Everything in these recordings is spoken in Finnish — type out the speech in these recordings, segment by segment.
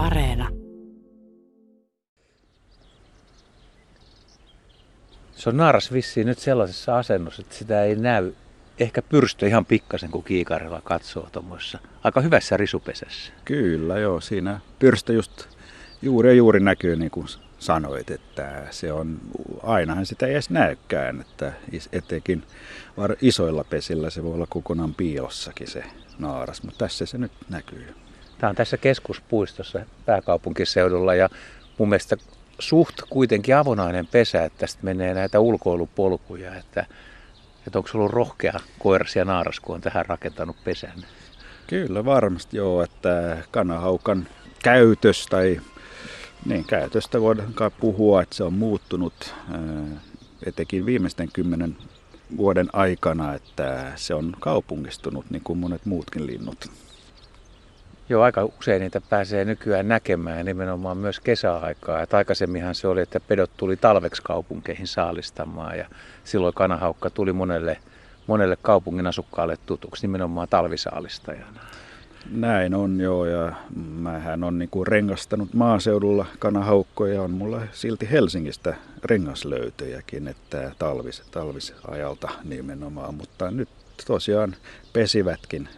Areena. Se on naaras vissiin nyt sellaisessa asennossa, että sitä ei näy. Ehkä pyrstö ihan pikkasen, kun kiikarilla katsoo tuommoissa aika hyvässä risupesässä. Kyllä joo, siinä pyrstö just juuri ja juuri näkyy niin kuin sanoit, että se on, ainahan sitä ei edes näykään, että etenkin isoilla pesillä se voi olla kokonaan piilossakin se naaras, mutta tässä se nyt näkyy. Tämä on tässä keskuspuistossa pääkaupunkiseudulla ja mun mielestä suht kuitenkin avonainen pesä, että tästä menee näitä ulkoilupolkuja, että, että onko ollut rohkea koiras ja naaras, kun on tähän rakentanut pesän? Kyllä varmasti joo, että kanahaukan käytös tai niin, käytöstä voidaan puhua, että se on muuttunut etenkin viimeisten kymmenen vuoden aikana, että se on kaupungistunut niin kuin monet muutkin linnut. Joo, aika usein niitä pääsee nykyään näkemään nimenomaan myös kesäaikaa. Et aikaisemminhan se oli, että pedot tuli talveksi kaupunkeihin saalistamaan ja silloin kanahaukka tuli monelle, monelle kaupungin asukkaalle tutuksi nimenomaan talvisaalistajana. Näin on joo ja mähän on niinku rengastanut maaseudulla kanahaukkoja on mulla silti Helsingistä rengaslöytöjäkin, että talvis, talvisajalta nimenomaan, mutta nyt tosiaan pesivätkin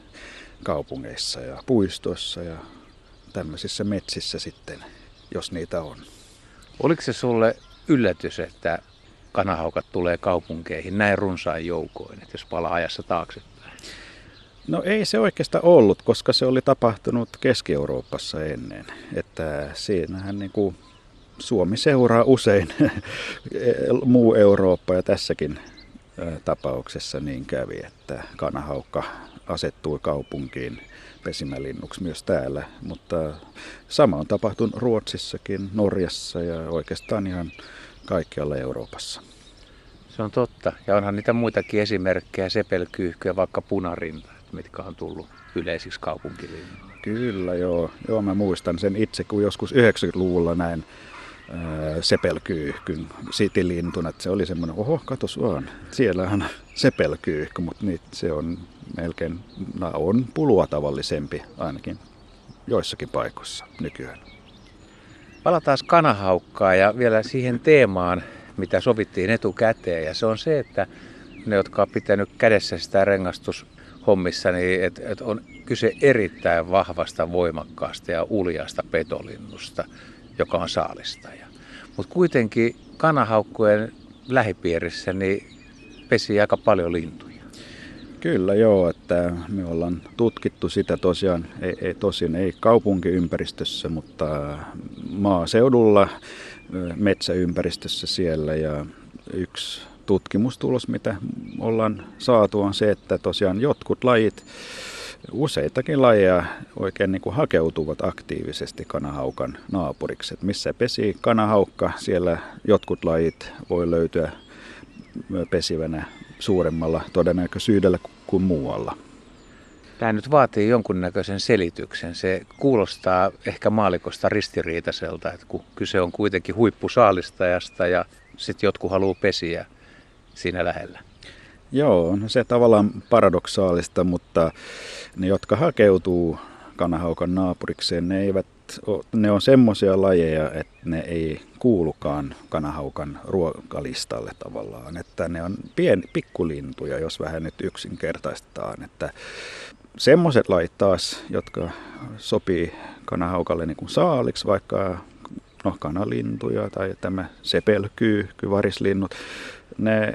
kaupungeissa ja puistoissa ja tämmöisissä metsissä sitten, jos niitä on. Oliko se sulle yllätys, että kanahaukat tulee kaupunkeihin näin runsain joukoin, että jos palaa ajassa taaksepäin? No ei se oikeastaan ollut, koska se oli tapahtunut Keski-Euroopassa ennen. Että siinähän niin kuin Suomi seuraa usein muu Eurooppa ja tässäkin tapauksessa niin kävi, että kanahaukka asettui kaupunkiin pesimälinnuksi myös täällä, mutta sama on tapahtunut Ruotsissakin, Norjassa ja oikeastaan ihan kaikkialla Euroopassa. Se on totta. Ja onhan niitä muitakin esimerkkejä, sepelkyyhkyä, vaikka punarinta, mitkä on tullut yleisiksi kaupunkilinnuiksi. Kyllä, joo. joo. Mä muistan sen itse, kun joskus 90-luvulla näin sepelkyyhkyn sitilintuna. Että se oli semmoinen, oho, katos vaan, siellähän sepelkyyhky, mutta nyt se on melkein, on pulua tavallisempi ainakin joissakin paikoissa nykyään. Palataan kanahaukkaa ja vielä siihen teemaan, mitä sovittiin etukäteen. Ja se on se, että ne, jotka on pitänyt kädessä sitä rengastushommissa, niin et, et on kyse erittäin vahvasta, voimakkaasta ja uljasta petolinnusta, joka on saalistaja. Mutta kuitenkin kanahaukkujen lähipiirissä niin pesi aika paljon lintuja. Kyllä joo, että me ollaan tutkittu sitä tosiaan, ei, ei tosin ei kaupunkiympäristössä, mutta maaseudulla, metsäympäristössä siellä ja yksi tutkimustulos, mitä ollaan saatu on se, että tosiaan jotkut lajit useitakin lajeja oikein niin kuin hakeutuvat aktiivisesti kanahaukan naapuriksi. Et missä pesi kanahaukka, siellä jotkut lajit voi löytyä pesivänä suuremmalla todennäköisyydellä kuin muualla. Tämä nyt vaatii jonkunnäköisen selityksen. Se kuulostaa ehkä maalikosta ristiriitaiselta, että kun kyse on kuitenkin huippusaalistajasta ja sitten jotkut haluaa pesiä siinä lähellä. Joo, no se tavallaan paradoksaalista, mutta ne, jotka hakeutuu kanahaukan naapurikseen, ne, eivät, ne on semmoisia lajeja, että ne ei kuulukaan kanahaukan ruokalistalle tavallaan. Että ne on pien, pikkulintuja, jos vähän nyt yksinkertaistetaan. Että semmoiset lajit taas, jotka sopii kanahaukalle niin kuin saaliksi, vaikka no, kanalintuja tai tämä sepelkyy, kyvarislinnut, ne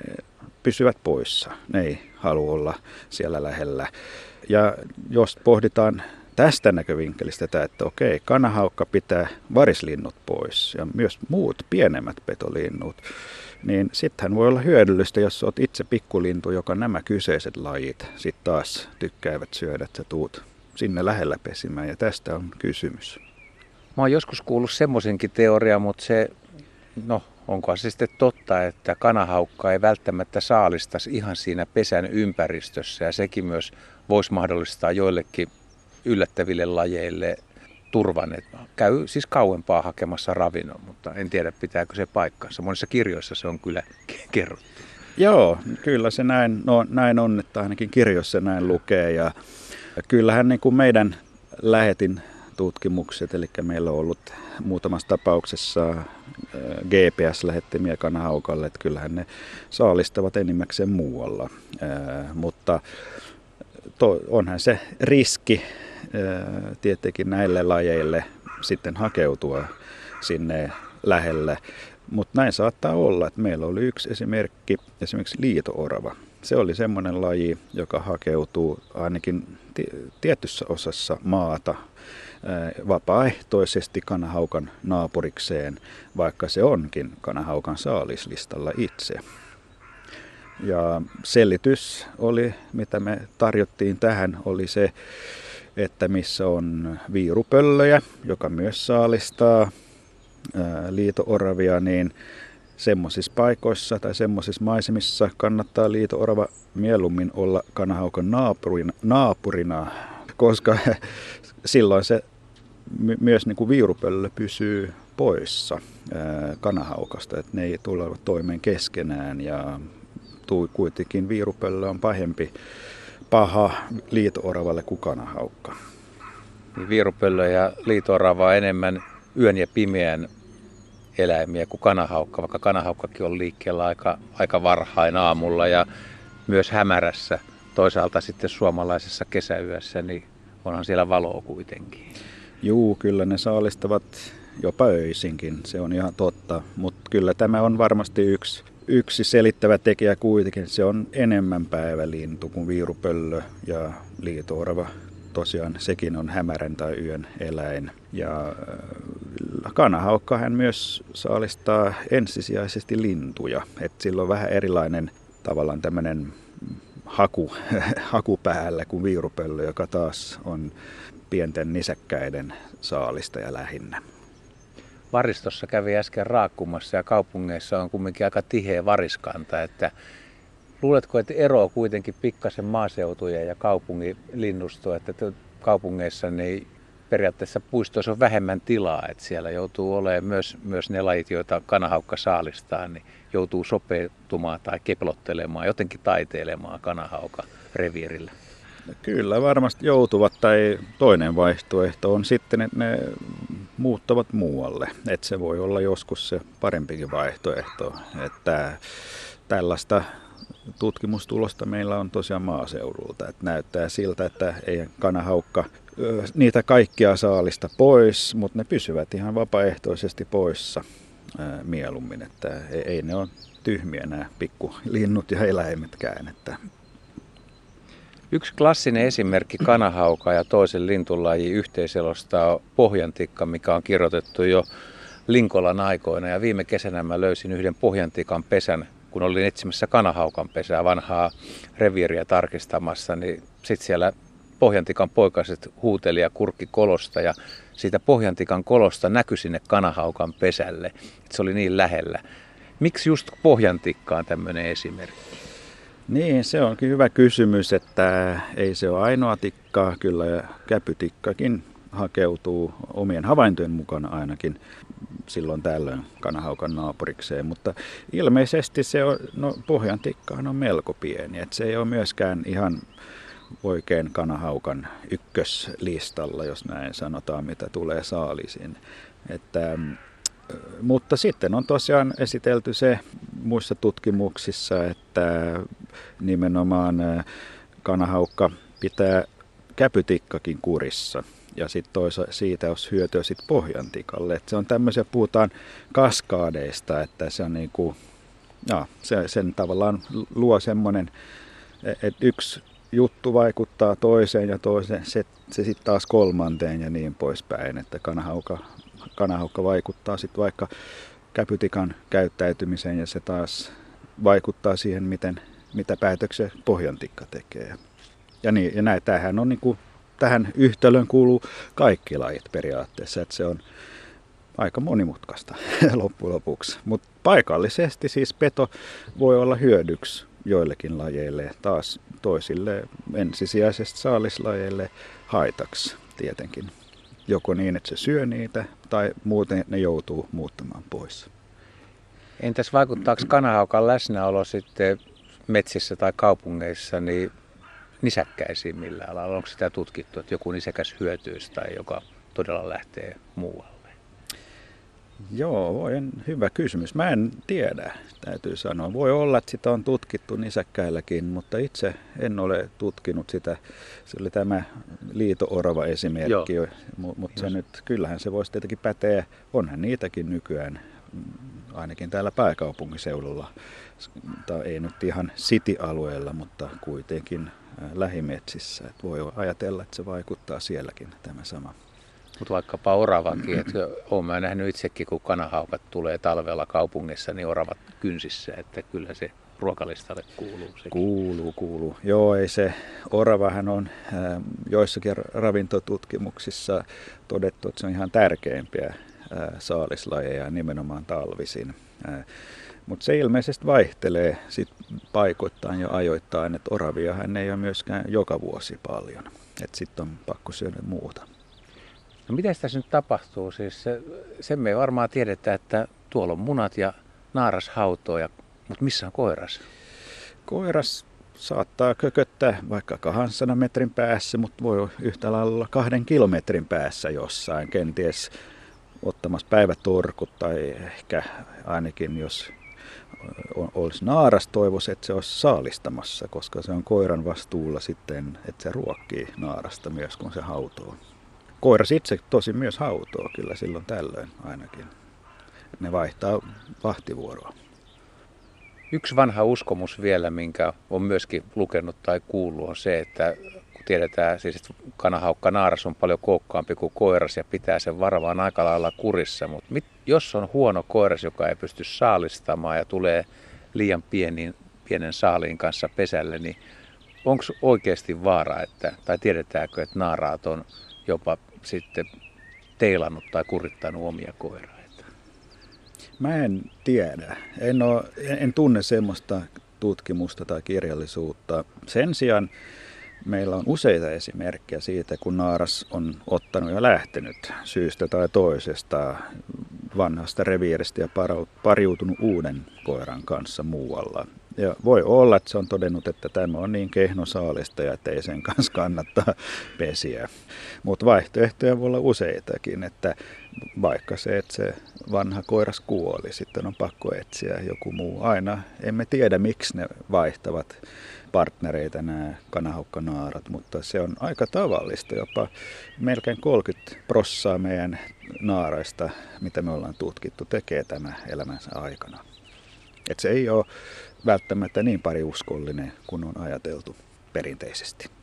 pysyvät poissa. Ne ei halua olla siellä lähellä. Ja jos pohditaan tästä näkövinkkelistä tätä, että okei, kanahaukka pitää varislinnut pois ja myös muut pienemmät petolinnut, niin sittenhän voi olla hyödyllistä, jos olet itse pikkulintu, joka nämä kyseiset lajit sitten taas tykkäävät syödä, että tuut sinne lähellä pesimään ja tästä on kysymys. Mä oon joskus kuullut semmoisenkin teoriaa, mutta se, no onko se sitten totta, että kanahaukka ei välttämättä saalistaisi ihan siinä pesän ympäristössä ja sekin myös voisi mahdollistaa joillekin yllättäville lajeille turvan. Että käy siis kauempaa hakemassa ravinnon, mutta en tiedä pitääkö se paikkansa. Monissa kirjoissa se on kyllä kerrottu. Joo, kyllä se näin, no, näin on, että ainakin kirjoissa näin lukee. Ja, kyllähän niin kuin meidän lähetin tutkimukset, eli meillä on ollut muutamassa tapauksessa GPS-lähettimiä kanahaukalle, että kyllähän ne saalistavat enimmäkseen muualla, mutta to, onhan se riski tietenkin näille lajeille sitten hakeutua sinne lähelle. Mutta näin saattaa olla, että meillä oli yksi esimerkki, esimerkiksi liitoorava. Se oli semmoinen laji, joka hakeutuu ainakin tietyssä osassa maata vapaaehtoisesti kanahaukan naapurikseen, vaikka se onkin kanahaukan saalislistalla itse. Ja selitys oli, mitä me tarjottiin tähän, oli se, että missä on viirupöllöjä, joka myös saalistaa liitooravia, niin semmoisissa paikoissa tai semmoisissa maisemissa kannattaa liitoorava mieluummin olla kanahaukan naapurina, naapurina koska silloin se my, myös niin kuin viirupöllö pysyy poissa kanahaukasta, että ne ei tule toimeen keskenään ja kuitenkin viirupöllö on pahempi paha liitooravalle kuin kanahaukka. Niin viirupöllö ja liitoorava on enemmän yön ja pimeän eläimiä kuin kanahaukka, vaikka kanahaukkakin on liikkeellä aika, aika varhain aamulla ja myös hämärässä. Toisaalta sitten suomalaisessa kesäyössä, niin onhan siellä valoa kuitenkin. Juu, kyllä ne saalistavat jopa öisinkin, se on ihan totta. Mutta kyllä tämä on varmasti yksi, yksi selittävä tekijä kuitenkin. Se on enemmän päivälintu kuin viirupöllö ja liitoorava. Tosiaan sekin on hämärän tai yön eläin. Ja äh, kanahaukka hän myös saalistaa ensisijaisesti lintuja. Et sillä on vähän erilainen tavallaan tämmöinen haku, haku päällä kuin viirupöllö, joka taas on pienten nisäkkäiden saalista ja lähinnä. Varistossa kävi äsken raakkumassa ja kaupungeissa on kumminkin aika tiheä variskanta, että luuletko, että ero kuitenkin pikkasen maaseutuja ja kaupungin linnusto, että kaupungeissa niin periaatteessa puistoissa on vähemmän tilaa, että siellä joutuu olemaan myös, myös ne lajit, joita kanahaukka saalistaa, niin joutuu sopeutumaan tai keplottelemaan, jotenkin taiteilemaan kanahauka reviirillä. Kyllä varmasti joutuvat tai toinen vaihtoehto on sitten, että ne muuttavat muualle. Että se voi olla joskus se parempikin vaihtoehto. Että tällaista tutkimustulosta meillä on tosiaan maaseudulta. Että näyttää siltä, että ei kanahaukka niitä kaikkia saalista pois, mutta ne pysyvät ihan vapaaehtoisesti poissa mieluummin. Että ei ne ole tyhmiä nämä pikkulinnut ja eläimetkään. Että Yksi klassinen esimerkki kanahauka ja toisen lintulajin yhteiselosta on pohjantikka, mikä on kirjoitettu jo Linkolan aikoina. Ja viime kesänä mä löysin yhden pohjantikan pesän, kun olin etsimässä kanahaukan pesää, vanhaa reviiriä tarkistamassa, niin sitten siellä pohjantikan poikaset huuteli ja kurkki kolosta ja siitä pohjantikan kolosta näkyi sinne kanahaukan pesälle. Se oli niin lähellä. Miksi just pohjantikka on tämmöinen esimerkki? Niin, se onkin hyvä kysymys, että ei se ole ainoa tikka, kyllä käpytikkakin hakeutuu omien havaintojen mukana ainakin silloin tällöin kanahaukan naapurikseen, mutta ilmeisesti se on, no pohjan tikkahan on melko pieni, että se ei ole myöskään ihan oikein kanahaukan ykköslistalla, jos näin sanotaan, mitä tulee saalisiin. Että mutta sitten on tosiaan esitelty se muissa tutkimuksissa, että nimenomaan kanahaukka pitää käpytikkakin kurissa. Ja sitten toisa siitä olisi hyötyä sit pohjantikalle. Et se on tämmöisiä, puhutaan kaskaadeista, että se on niinku, ja, se, sen tavallaan luo semmoinen, että yksi juttu vaikuttaa toiseen ja toiseen, se, se sitten taas kolmanteen ja niin poispäin, että kanahauka kanahaukka vaikuttaa sitten vaikka käpytikan käyttäytymiseen ja se taas vaikuttaa siihen, miten, mitä päätöksiä pohjantikka tekee. Ja, niin, ja näin, tämähän on niin kuin, tähän yhtälön kuuluu kaikki lajit periaatteessa, että se on aika monimutkaista loppujen lopuksi. Mutta paikallisesti siis peto voi olla hyödyksi joillekin lajeille, taas toisille ensisijaisesti saalislajeille haitaksi tietenkin joko niin, että se syö niitä, tai muuten ne joutuu muuttamaan pois. Entäs vaikuttaako kanahaukan läsnäolo sitten metsissä tai kaupungeissa niin nisäkkäisiin millään lailla? Onko sitä tutkittu, että joku nisäkäs hyötyisi tai joka todella lähtee muualle? Joo, voi, hyvä kysymys. Mä en tiedä, täytyy sanoa. Voi olla, että sitä on tutkittu nisäkkäilläkin, mutta itse en ole tutkinut sitä. Se oli tämä liito-orava esimerkki, mutta se nyt, kyllähän se voisi tietenkin päteä. Onhan niitäkin nykyään, mm, ainakin täällä pääkaupunkiseudulla, tai ei nyt ihan city-alueella, mutta kuitenkin lähimetsissä. Et voi ajatella, että se vaikuttaa sielläkin tämä sama. Mutta vaikkapa oravakin, että olen nähnyt itsekin, kun kanahaukat tulee talvella kaupungissa, niin oravat kynsissä, että kyllä se ruokalistalle kuuluu. Sekin. Kuuluu, kuuluu. Joo, ei se, oravahan on äh, joissakin ravintotutkimuksissa todettu, että se on ihan tärkeimpiä äh, saalislajeja nimenomaan talvisin. Äh, mutta se ilmeisesti vaihtelee sit paikoittain ja ajoittain, että oraviahan ei ole myöskään joka vuosi paljon. Että sitten on pakko syödä muuta. No mitä tässä nyt tapahtuu? Siis se, sen me varmaan tiedetään, että tuolla on munat ja naaras hautoja, mutta missä on koiras? Koiras saattaa kököttää vaikka 200 metrin päässä, mutta voi yhtä lailla kahden kilometrin päässä jossain, kenties ottamassa päivätorkut tai ehkä ainakin jos olisi naaras, toivoisi, että se olisi saalistamassa, koska se on koiran vastuulla sitten, että se ruokkii naarasta myös, kun se hautoo. Koiras itse tosi myös hautoo kyllä silloin tällöin ainakin. Ne vaihtaa vahtivuoroa. Yksi vanha uskomus vielä, minkä on myöskin lukenut tai kuullut, on se, että kun tiedetään, siis että kanahaukka naaras on paljon kookkaampi kuin koiras ja pitää sen varavaan aika lailla kurissa, mutta mit, jos on huono koiras, joka ei pysty saalistamaan ja tulee liian pieni, pienen saaliin kanssa pesälle, niin onko oikeasti vaara, että, tai tiedetäänkö, että naaraat on jopa sitten teilannut tai kurittanut omia koiraita? Mä en tiedä. En, ole, en tunne semmoista tutkimusta tai kirjallisuutta. Sen sijaan meillä on useita esimerkkejä siitä, kun naaras on ottanut ja lähtenyt syystä tai toisesta vanhasta reviiristä ja pariutunut uuden koiran kanssa muualla. Ja voi olla, että se on todennut, että tämä on niin kehno saalistaja, että ei sen kanssa kannattaa pesiä. Mutta vaihtoehtoja voi olla useitakin, että vaikka se, että se vanha koiras kuoli, sitten on pakko etsiä joku muu. Aina emme tiedä, miksi ne vaihtavat partnereita nämä kanahaukkanaarat, mutta se on aika tavallista. Jopa melkein 30 prossaa meidän naaraista, mitä me ollaan tutkittu, tekee tämä elämänsä aikana. Et se ei ole välttämättä niin pari uskollinen kuin on ajateltu perinteisesti.